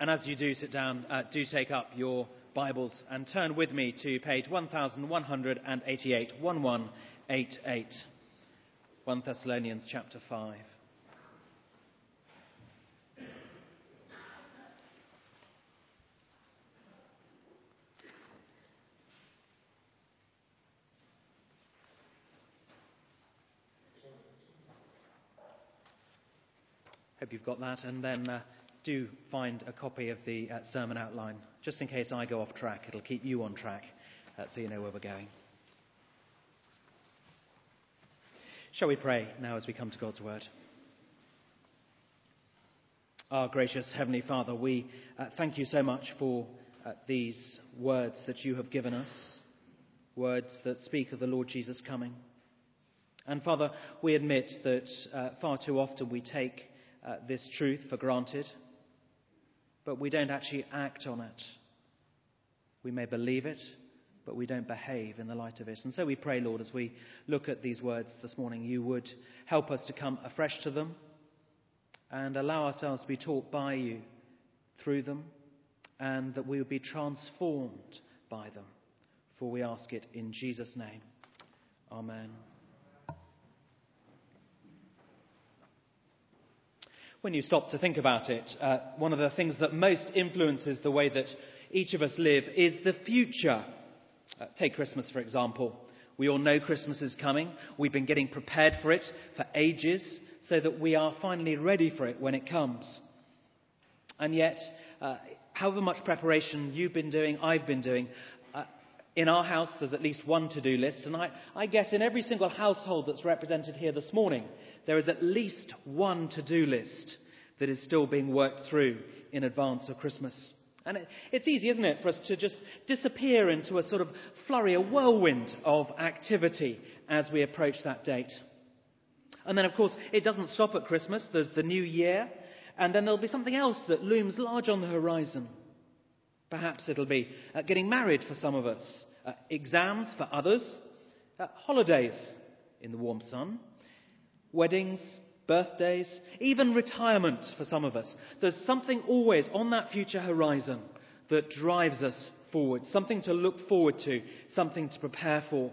And as you do sit down, uh, do take up your Bibles and turn with me to page 1188, 1188, 1 Thessalonians chapter 5. Hope you've got that. And then uh, do find a copy of the uh, sermon outline. Just in case I go off track, it'll keep you on track uh, so you know where we're going. Shall we pray now as we come to God's Word? Our gracious Heavenly Father, we uh, thank you so much for uh, these words that you have given us, words that speak of the Lord Jesus coming. And Father, we admit that uh, far too often we take uh, this truth for granted, but we don't actually act on it. We may believe it, but we don't behave in the light of it. And so we pray, Lord, as we look at these words this morning, you would help us to come afresh to them and allow ourselves to be taught by you through them, and that we would be transformed by them. For we ask it in Jesus' name. Amen. When you stop to think about it, uh, one of the things that most influences the way that each of us live is the future. Uh, take Christmas, for example. We all know Christmas is coming. We've been getting prepared for it for ages so that we are finally ready for it when it comes. And yet, uh, however much preparation you've been doing, I've been doing, uh, in our house there's at least one to do list. And I, I guess in every single household that's represented here this morning, there is at least one to do list that is still being worked through in advance of Christmas. And it, it's easy, isn't it, for us to just disappear into a sort of flurry, a whirlwind of activity as we approach that date. And then, of course, it doesn't stop at Christmas. There's the new year. And then there'll be something else that looms large on the horizon. Perhaps it'll be uh, getting married for some of us, uh, exams for others, uh, holidays in the warm sun, weddings, birthdays, even retirement for some of us. There's something always on that future horizon that drives us forward, something to look forward to, something to prepare for.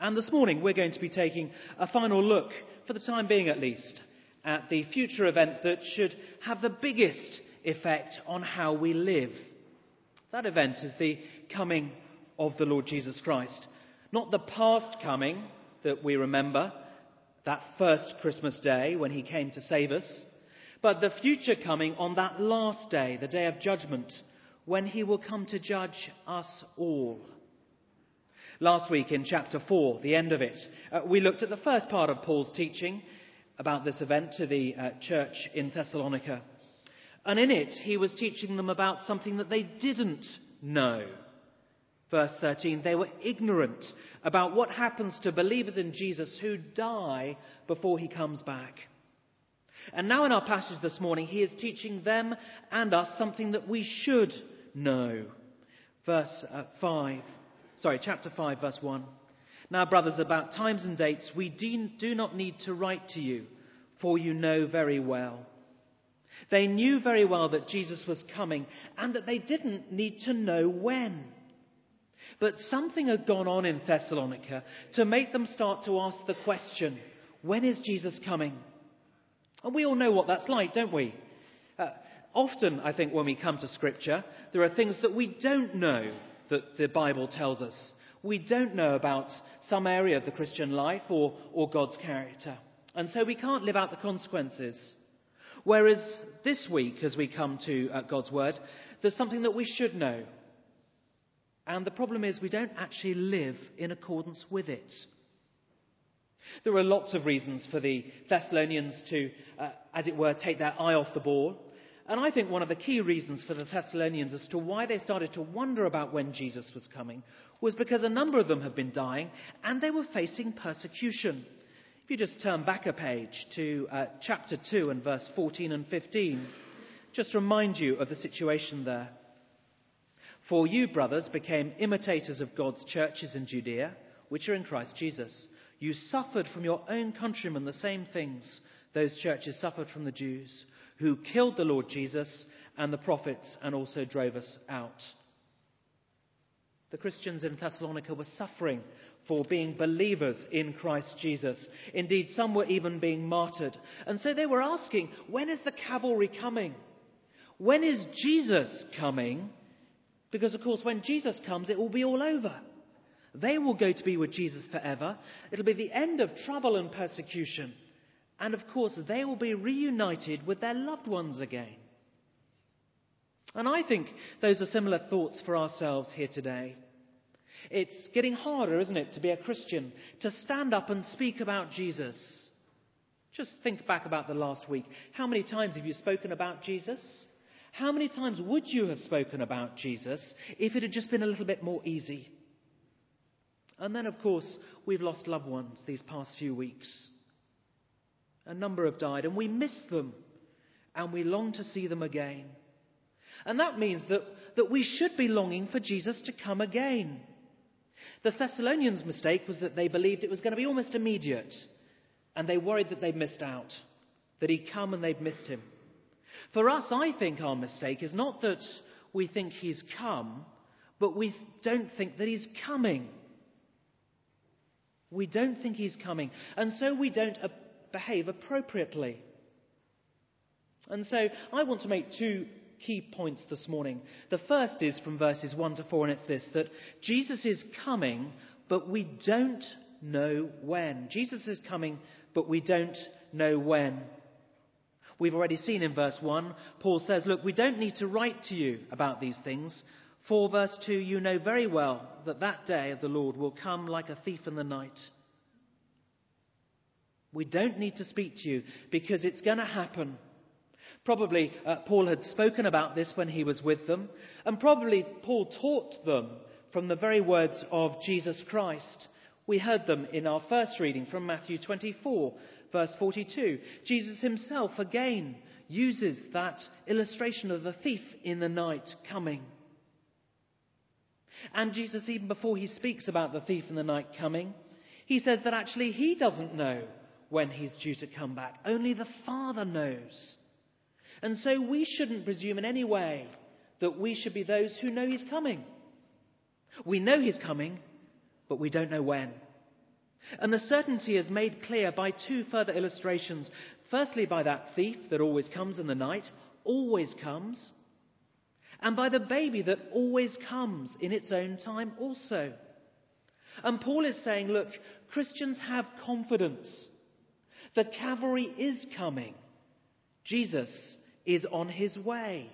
And this morning we're going to be taking a final look, for the time being at least, at the future event that should have the biggest effect on how we live. That event is the coming of the Lord Jesus Christ. Not the past coming that we remember, that first Christmas day when he came to save us, but the future coming on that last day, the day of judgment, when he will come to judge us all. Last week in chapter 4, the end of it, uh, we looked at the first part of Paul's teaching about this event to the uh, church in Thessalonica. And in it, he was teaching them about something that they didn't know. Verse 13, they were ignorant about what happens to believers in Jesus who die before he comes back. And now in our passage this morning, he is teaching them and us something that we should know. Verse uh, 5, sorry, chapter 5, verse 1. Now, brothers, about times and dates we do not need to write to you, for you know very well. They knew very well that Jesus was coming and that they didn't need to know when. But something had gone on in Thessalonica to make them start to ask the question when is Jesus coming? And we all know what that's like, don't we? Uh, often, I think, when we come to Scripture, there are things that we don't know that the Bible tells us. We don't know about some area of the Christian life or, or God's character. And so we can't live out the consequences. Whereas this week, as we come to uh, God's Word, there's something that we should know. And the problem is, we don't actually live in accordance with it. There are lots of reasons for the Thessalonians to, uh, as it were, take their eye off the ball. And I think one of the key reasons for the Thessalonians as to why they started to wonder about when Jesus was coming was because a number of them had been dying and they were facing persecution. If you just turn back a page to uh, chapter 2 and verse 14 and 15, just remind you of the situation there. For you, brothers, became imitators of God's churches in Judea, which are in Christ Jesus. You suffered from your own countrymen the same things those churches suffered from the Jews, who killed the Lord Jesus and the prophets and also drove us out. The Christians in Thessalonica were suffering for being believers in Christ Jesus. Indeed, some were even being martyred. And so they were asking, when is the cavalry coming? When is Jesus coming? Because, of course, when Jesus comes, it will be all over. They will go to be with Jesus forever. It'll be the end of trouble and persecution. And, of course, they will be reunited with their loved ones again. And I think those are similar thoughts for ourselves here today. It's getting harder, isn't it, to be a Christian, to stand up and speak about Jesus. Just think back about the last week. How many times have you spoken about Jesus? How many times would you have spoken about Jesus if it had just been a little bit more easy? And then, of course, we've lost loved ones these past few weeks. A number have died, and we miss them, and we long to see them again. And that means that, that we should be longing for Jesus to come again. The Thessalonians' mistake was that they believed it was going to be almost immediate, and they worried that they'd missed out, that he'd come and they'd missed him. For us, I think our mistake is not that we think he's come, but we don't think that he's coming. We don't think he's coming, and so we don't behave appropriately. And so I want to make two key points this morning. The first is from verses 1 to 4, and it's this that Jesus is coming, but we don't know when. Jesus is coming, but we don't know when. We've already seen in verse 1, Paul says, Look, we don't need to write to you about these things. For verse 2, you know very well that that day of the Lord will come like a thief in the night. We don't need to speak to you because it's going to happen. Probably uh, Paul had spoken about this when he was with them, and probably Paul taught them from the very words of Jesus Christ. We heard them in our first reading from Matthew 24, verse 42. Jesus himself again uses that illustration of the thief in the night coming. And Jesus, even before he speaks about the thief in the night coming, he says that actually he doesn't know when he's due to come back. Only the Father knows. And so we shouldn't presume in any way that we should be those who know He's coming. We know He's coming, but we don't know when. And the certainty is made clear by two further illustrations. Firstly, by that thief that always comes in the night, always comes, and by the baby that always comes in its own time also. And Paul is saying, look, Christians have confidence. The cavalry is coming. Jesus is on his way.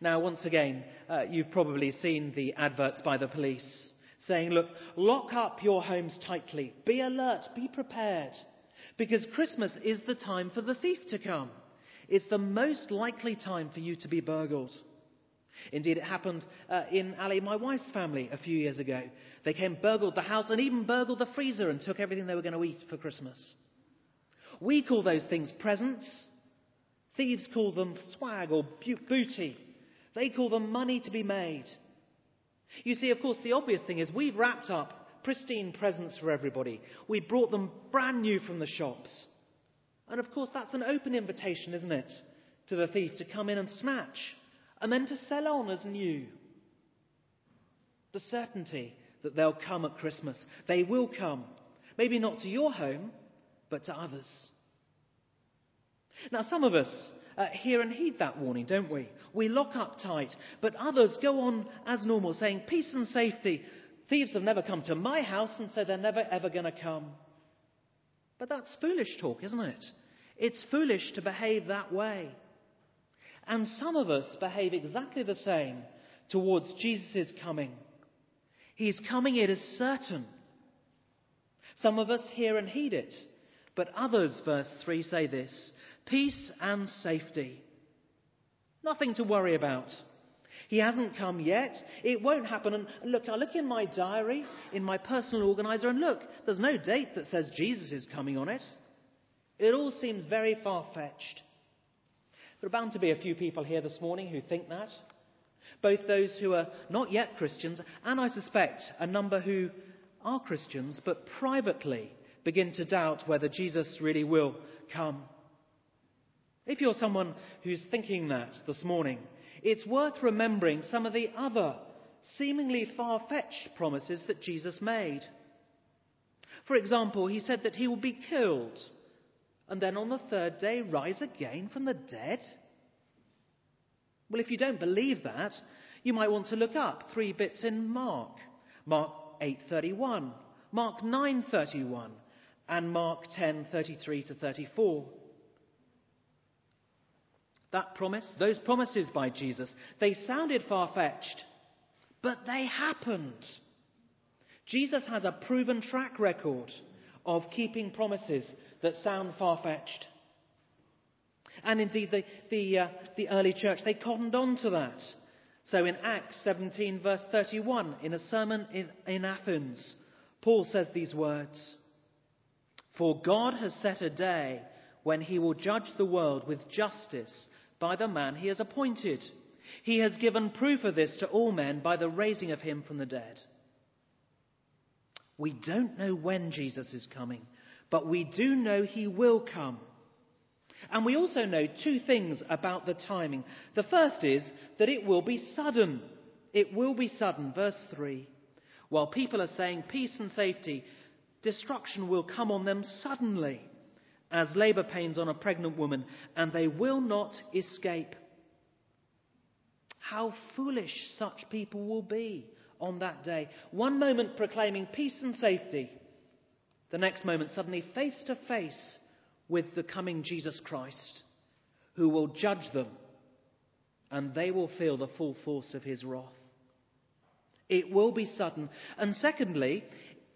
Now, once again, uh, you've probably seen the adverts by the police saying, look, lock up your homes tightly, be alert, be prepared, because Christmas is the time for the thief to come. It's the most likely time for you to be burgled. Indeed, it happened uh, in Ali, my wife's family, a few years ago. They came, burgled the house, and even burgled the freezer and took everything they were going to eat for Christmas. We call those things presents. Thieves call them swag or booty. They call them money to be made. You see, of course, the obvious thing is we've wrapped up pristine presents for everybody. We brought them brand new from the shops. And of course, that's an open invitation, isn't it, to the thief to come in and snatch and then to sell on as new. The certainty that they'll come at Christmas. They will come. Maybe not to your home, but to others. Now, some of us uh, hear and heed that warning, don't we? We lock up tight, but others go on as normal, saying, Peace and safety. Thieves have never come to my house, and so they're never ever going to come. But that's foolish talk, isn't it? It's foolish to behave that way. And some of us behave exactly the same towards Jesus' coming. He's coming, it is certain. Some of us hear and heed it, but others, verse 3, say this peace and safety. Nothing to worry about. He hasn't come yet. It won't happen. And look, I look in my diary, in my personal organizer, and look, there's no date that says Jesus is coming on it. It all seems very far fetched. There are bound to be a few people here this morning who think that. Both those who are not yet Christians, and I suspect a number who are Christians, but privately begin to doubt whether Jesus really will come. If you're someone who's thinking that this morning, it's worth remembering some of the other seemingly far fetched promises that Jesus made. For example, he said that he will be killed and then on the third day rise again from the dead. Well, if you don't believe that, you might want to look up three bits in Mark. Mark 8:31, Mark 9:31, and Mark 10:33 to 34. That promise, those promises by Jesus, they sounded far-fetched, but they happened. Jesus has a proven track record of keeping promises that sound far-fetched. And indeed, the, the, uh, the early church, they cottoned on to that. So in Acts 17, verse 31, in a sermon in, in Athens, Paul says these words For God has set a day when he will judge the world with justice by the man he has appointed. He has given proof of this to all men by the raising of him from the dead. We don't know when Jesus is coming, but we do know he will come. And we also know two things about the timing. The first is that it will be sudden. It will be sudden. Verse 3. While people are saying peace and safety, destruction will come on them suddenly as labour pains on a pregnant woman, and they will not escape. How foolish such people will be on that day. One moment proclaiming peace and safety, the next moment suddenly face to face with the coming Jesus Christ, who will judge them, and they will feel the full force of his wrath. It will be sudden. And secondly,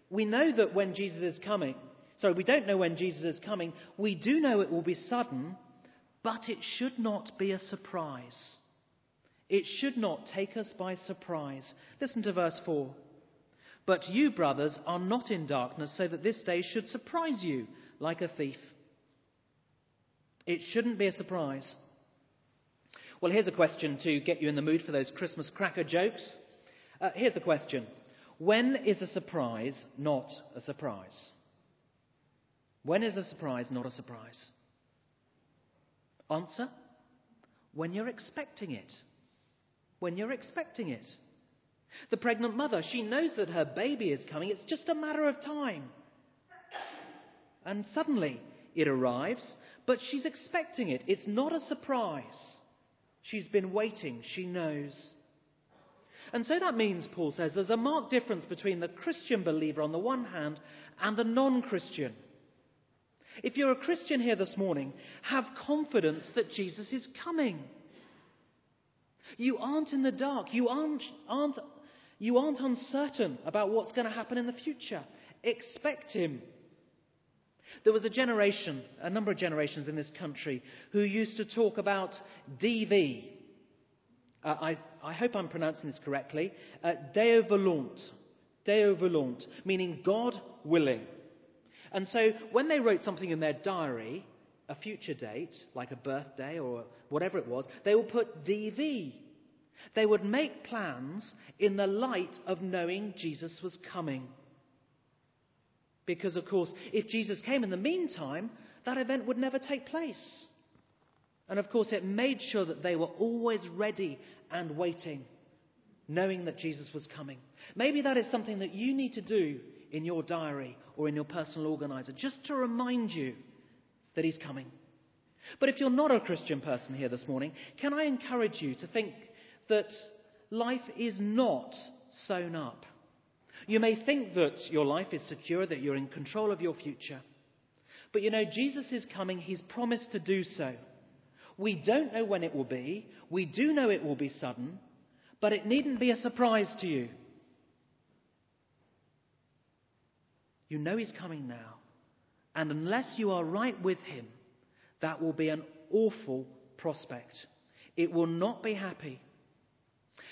we know that when Jesus is coming, sorry, we don't know when Jesus is coming, we do know it will be sudden, but it should not be a surprise. It should not take us by surprise. Listen to verse 4. But you, brothers, are not in darkness, so that this day should surprise you like a thief. It shouldn't be a surprise. Well, here's a question to get you in the mood for those Christmas cracker jokes. Uh, here's the question When is a surprise not a surprise? When is a surprise not a surprise? Answer When you're expecting it. When you're expecting it. The pregnant mother, she knows that her baby is coming. It's just a matter of time. And suddenly it arrives, but she's expecting it. It's not a surprise. She's been waiting. She knows. And so that means, Paul says, there's a marked difference between the Christian believer on the one hand and the non Christian. If you're a Christian here this morning, have confidence that Jesus is coming. You aren't in the dark. You aren't, aren't, you aren't uncertain about what's going to happen in the future. Expect Him. There was a generation, a number of generations in this country, who used to talk about DV. Uh, I, I, hope I'm pronouncing this correctly. Uh, Deo volente. Deo volente, meaning God willing. And so when they wrote something in their diary, a future date, like a birthday or whatever it was, they would put DV. They would make plans in the light of knowing Jesus was coming. Because, of course, if Jesus came in the meantime, that event would never take place. And of course, it made sure that they were always ready and waiting, knowing that Jesus was coming. Maybe that is something that you need to do in your diary or in your personal organizer, just to remind you that He's coming. But if you're not a Christian person here this morning, can I encourage you to think that life is not sewn up? You may think that your life is secure, that you're in control of your future. But you know, Jesus is coming. He's promised to do so. We don't know when it will be. We do know it will be sudden. But it needn't be a surprise to you. You know He's coming now. And unless you are right with Him, that will be an awful prospect. It will not be happy.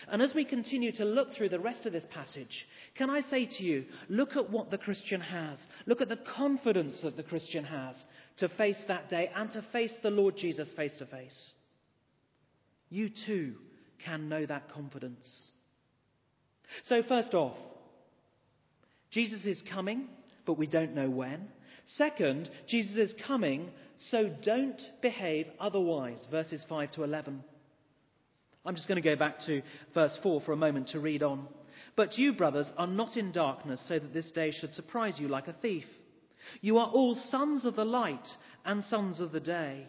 And as we continue to look through the rest of this passage, can I say to you, look at what the Christian has. Look at the confidence that the Christian has to face that day and to face the Lord Jesus face to face. You too can know that confidence. So, first off, Jesus is coming, but we don't know when. Second, Jesus is coming So don't behave otherwise. Verses 5 to 11. I'm just going to go back to verse 4 for a moment to read on. But you, brothers, are not in darkness so that this day should surprise you like a thief. You are all sons of the light and sons of the day.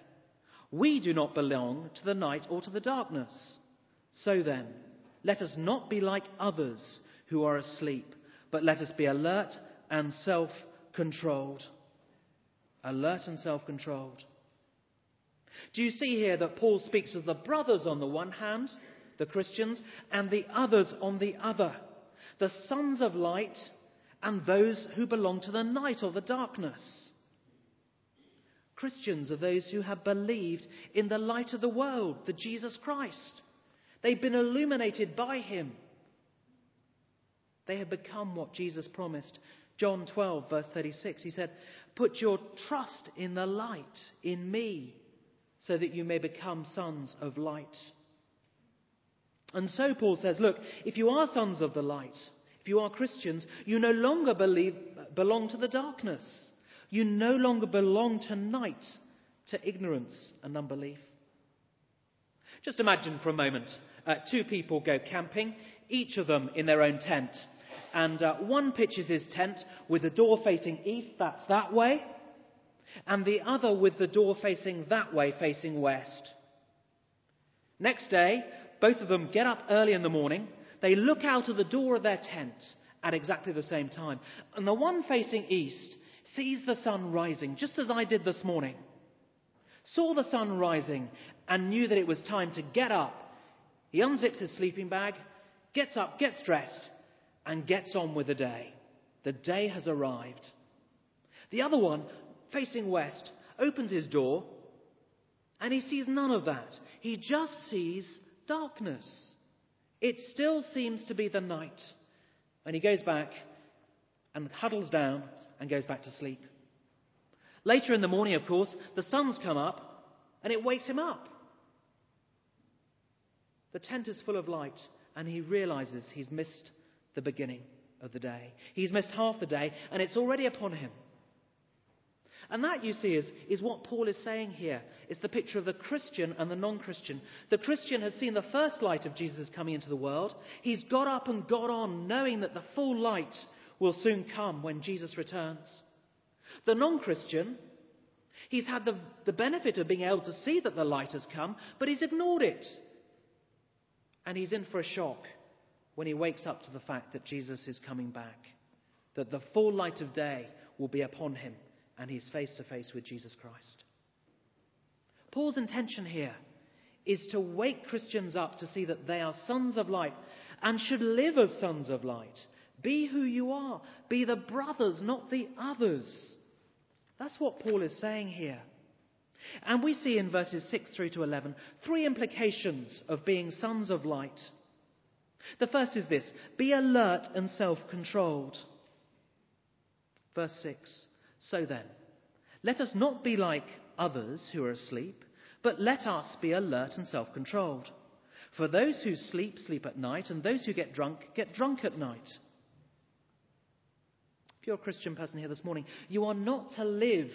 We do not belong to the night or to the darkness. So then, let us not be like others who are asleep, but let us be alert and self controlled. Alert and self controlled. Do you see here that Paul speaks of the brothers on the one hand, the Christians, and the others on the other, the sons of light and those who belong to the night or the darkness? Christians are those who have believed in the light of the world, the Jesus Christ. They've been illuminated by him. They have become what Jesus promised. John 12, verse 36, he said, Put your trust in the light, in me, so that you may become sons of light. And so Paul says, Look, if you are sons of the light, if you are Christians, you no longer believe, belong to the darkness. You no longer belong to night, to ignorance and unbelief. Just imagine for a moment uh, two people go camping, each of them in their own tent. And uh, one pitches his tent with the door facing east, that's that way, and the other with the door facing that way, facing west. Next day, both of them get up early in the morning. They look out of the door of their tent at exactly the same time. And the one facing east sees the sun rising, just as I did this morning. Saw the sun rising and knew that it was time to get up. He unzips his sleeping bag, gets up, gets dressed, and gets on with the day. The day has arrived. The other one, facing west, opens his door and he sees none of that. He just sees darkness. It still seems to be the night. And he goes back and huddles down and goes back to sleep. Later in the morning, of course, the sun's come up and it wakes him up. The tent is full of light and he realizes he's missed the beginning of the day. He's missed half the day, and it's already upon him. And that, you see, is, is what Paul is saying here. It's the picture of the Christian and the non Christian. The Christian has seen the first light of Jesus coming into the world. He's got up and got on, knowing that the full light will soon come when Jesus returns. The non Christian, he's had the, the benefit of being able to see that the light has come, but he's ignored it. And he's in for a shock when he wakes up to the fact that Jesus is coming back, that the full light of day will be upon him, and he's face to face with Jesus Christ. Paul's intention here is to wake Christians up to see that they are sons of light and should live as sons of light. Be who you are. Be the brothers, not the others. That's what Paul is saying here. And we see in verses 6 through to 11 three implications of being sons of light. The first is this be alert and self controlled. Verse 6 So then, let us not be like others who are asleep, but let us be alert and self controlled. For those who sleep, sleep at night, and those who get drunk, get drunk at night. If you're a Christian person here this morning, you are not to live,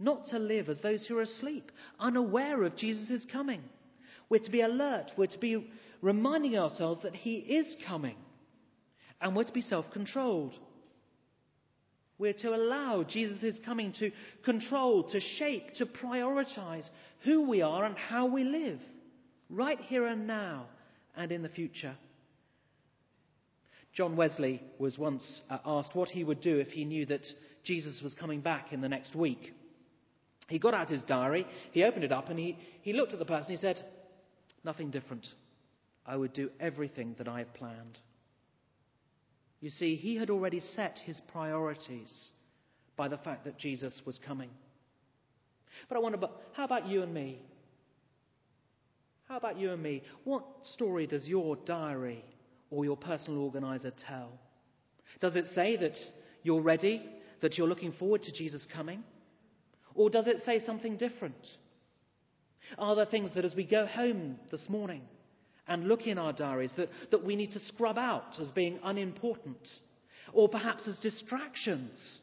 not to live as those who are asleep, unaware of Jesus' coming. We're to be alert. We're to be reminding ourselves that He is coming. And we're to be self controlled. We're to allow Jesus' coming to control, to shape, to prioritize who we are and how we live, right here and now and in the future. John Wesley was once uh, asked what he would do if he knew that Jesus was coming back in the next week. He got out his diary, he opened it up, and he, he looked at the person. He said, Nothing different. I would do everything that I have planned. You see, he had already set his priorities by the fact that Jesus was coming. But I wonder, but how about you and me? How about you and me? What story does your diary or your personal organizer tell? Does it say that you're ready, that you're looking forward to Jesus coming? Or does it say something different? Are there things that as we go home this morning, and look in our diaries that, that we need to scrub out as being unimportant or perhaps as distractions.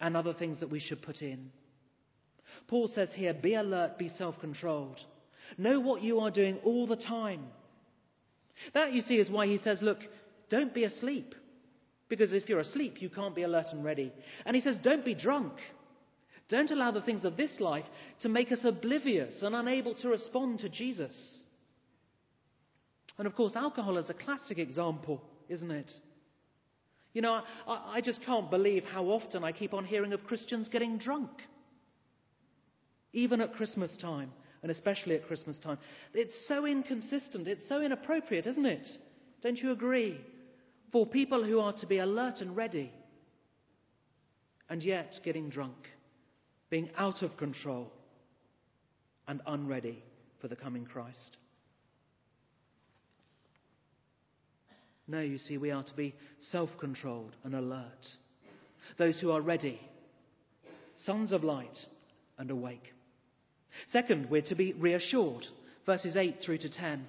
and other things that we should put in. Paul says here be alert, be self controlled. Know what you are doing all the time. That, you see, is why he says, look, don't be asleep. Because if you're asleep, you can't be alert and ready. And he says, don't be drunk. Don't allow the things of this life to make us oblivious and unable to respond to Jesus. And of course, alcohol is a classic example, isn't it? You know, I, I just can't believe how often I keep on hearing of Christians getting drunk. Even at Christmas time, and especially at Christmas time. It's so inconsistent, it's so inappropriate, isn't it? Don't you agree? For people who are to be alert and ready, and yet getting drunk, being out of control, and unready for the coming Christ. No, you see, we are to be self controlled and alert. Those who are ready, sons of light and awake. Second, we're to be reassured. Verses 8 through to 10.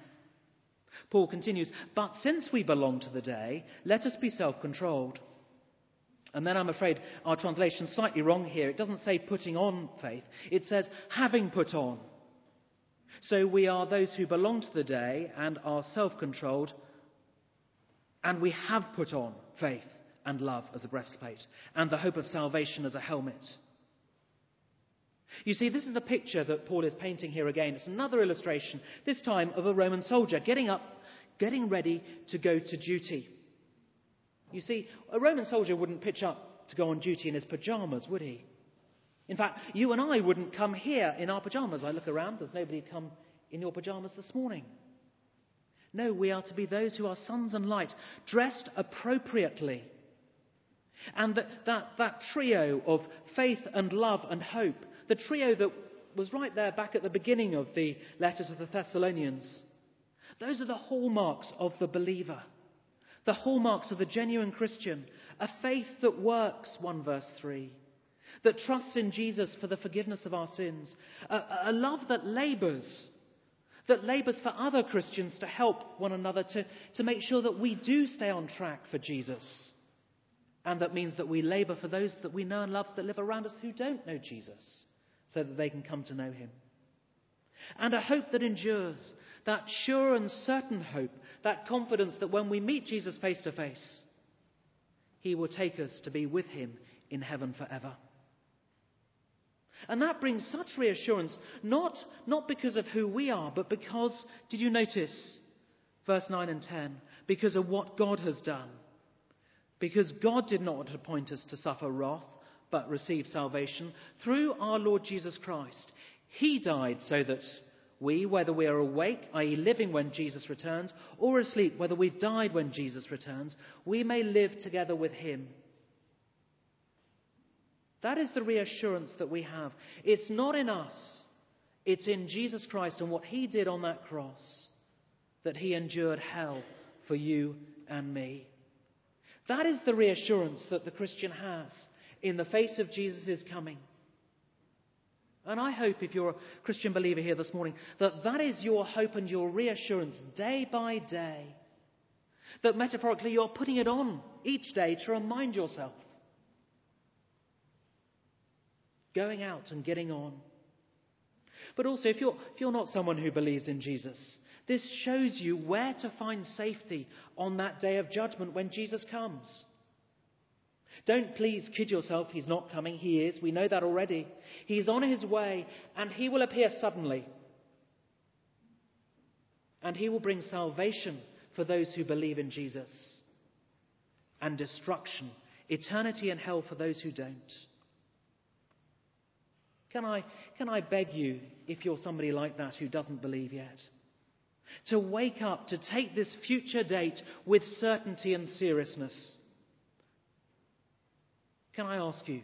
Paul continues, But since we belong to the day, let us be self controlled. And then I'm afraid our translation's slightly wrong here. It doesn't say putting on faith, it says having put on. So we are those who belong to the day and are self controlled, and we have put on faith and love as a breastplate, and the hope of salvation as a helmet. You see, this is the picture that Paul is painting here again. It's another illustration, this time of a Roman soldier getting up, getting ready to go to duty. You see, a Roman soldier wouldn't pitch up to go on duty in his pajamas, would he? In fact, you and I wouldn't come here in our pajamas. I look around, there's nobody come in your pajamas this morning. No, we are to be those who are sons and light, dressed appropriately. And that, that, that trio of faith and love and hope the trio that was right there back at the beginning of the letter to the Thessalonians. Those are the hallmarks of the believer, the hallmarks of the genuine Christian, a faith that works, 1 verse 3, that trusts in Jesus for the forgiveness of our sins, a, a love that labours, that labours for other Christians to help one another to, to make sure that we do stay on track for Jesus. And that means that we labour for those that we know and love that live around us who don't know Jesus so that they can come to know him. And a hope that endures, that sure and certain hope, that confidence that when we meet Jesus face to face, he will take us to be with him in heaven forever. And that brings such reassurance, not, not because of who we are, but because, did you notice, verse 9 and 10, because of what God has done. Because God did not appoint us to suffer wrath, but receive salvation through our Lord Jesus Christ. He died so that we, whether we are awake, i.e., living when Jesus returns, or asleep, whether we've died when Jesus returns, we may live together with Him. That is the reassurance that we have. It's not in us, it's in Jesus Christ and what He did on that cross that He endured hell for you and me. That is the reassurance that the Christian has in the face of Jesus' coming. And I hope, if you're a Christian believer here this morning, that that is your hope and your reassurance day by day. That metaphorically you're putting it on each day to remind yourself. Going out and getting on. But also, if you're, if you're not someone who believes in Jesus, this shows you where to find safety on that day of judgment when Jesus comes. Don't please kid yourself, he's not coming. He is. We know that already. He's on his way, and he will appear suddenly. And he will bring salvation for those who believe in Jesus, and destruction, eternity and hell for those who don't. Can I, can I beg you, if you're somebody like that who doesn't believe yet, to wake up, to take this future date with certainty and seriousness? Can I ask you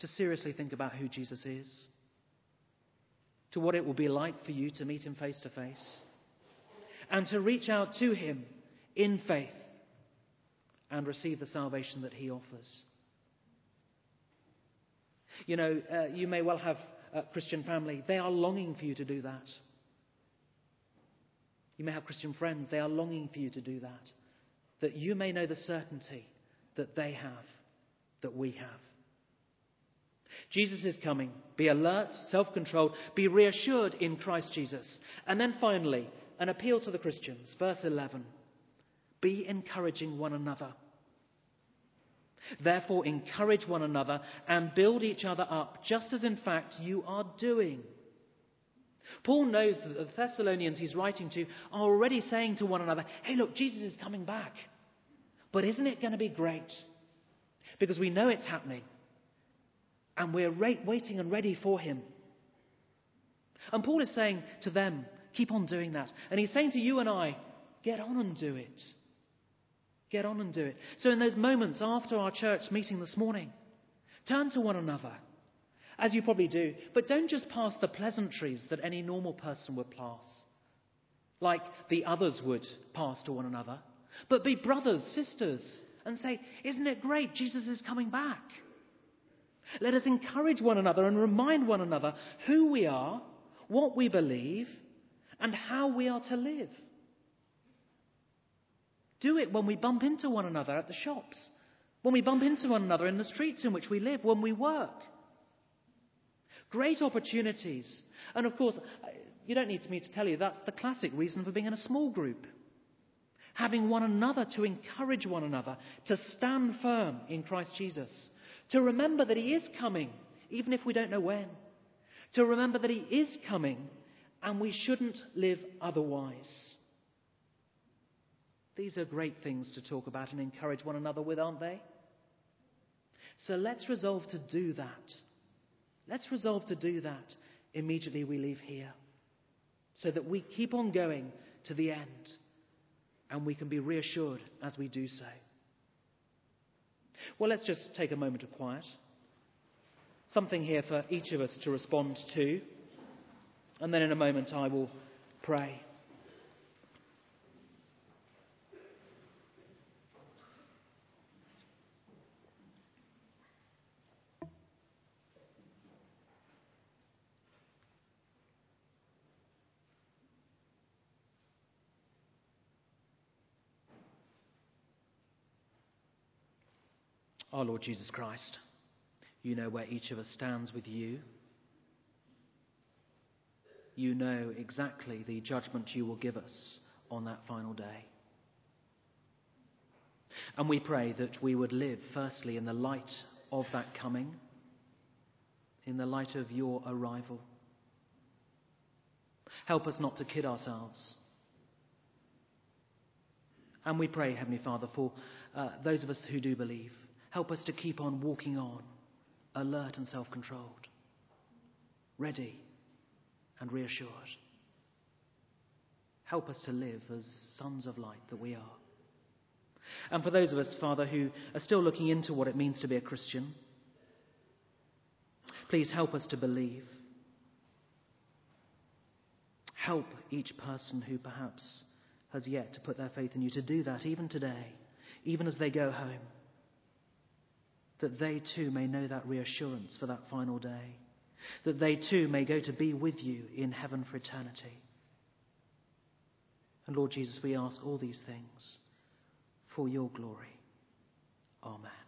to seriously think about who Jesus is? To what it will be like for you to meet him face to face? And to reach out to him in faith and receive the salvation that he offers. You know, uh, you may well have a Christian family. They are longing for you to do that. You may have Christian friends. They are longing for you to do that. That you may know the certainty that they have that we have. Jesus is coming. Be alert, self controlled, be reassured in Christ Jesus. And then finally, an appeal to the Christians. Verse 11 Be encouraging one another. Therefore, encourage one another and build each other up, just as in fact you are doing. Paul knows that the Thessalonians he's writing to are already saying to one another, hey, look, Jesus is coming back. But isn't it going to be great? Because we know it's happening. And we're waiting and ready for him. And Paul is saying to them, keep on doing that. And he's saying to you and I, get on and do it. Get on and do it. So, in those moments after our church meeting this morning, turn to one another, as you probably do, but don't just pass the pleasantries that any normal person would pass, like the others would pass to one another, but be brothers, sisters, and say, Isn't it great? Jesus is coming back. Let us encourage one another and remind one another who we are, what we believe, and how we are to live. Do it when we bump into one another at the shops, when we bump into one another in the streets in which we live, when we work. Great opportunities. And of course, you don't need me to tell you that's the classic reason for being in a small group. Having one another to encourage one another, to stand firm in Christ Jesus, to remember that He is coming, even if we don't know when, to remember that He is coming and we shouldn't live otherwise. These are great things to talk about and encourage one another with, aren't they? So let's resolve to do that. Let's resolve to do that immediately we leave here so that we keep on going to the end and we can be reassured as we do so. Well, let's just take a moment of quiet. Something here for each of us to respond to. And then in a moment I will pray. Our Lord Jesus Christ, you know where each of us stands with you. You know exactly the judgment you will give us on that final day. And we pray that we would live, firstly, in the light of that coming, in the light of your arrival. Help us not to kid ourselves. And we pray, Heavenly Father, for uh, those of us who do believe, Help us to keep on walking on, alert and self controlled, ready and reassured. Help us to live as sons of light that we are. And for those of us, Father, who are still looking into what it means to be a Christian, please help us to believe. Help each person who perhaps has yet to put their faith in you to do that even today, even as they go home that they too may know that reassurance for that final day, that they too may go to be with you in heaven for eternity. And Lord Jesus, we ask all these things for your glory. Amen.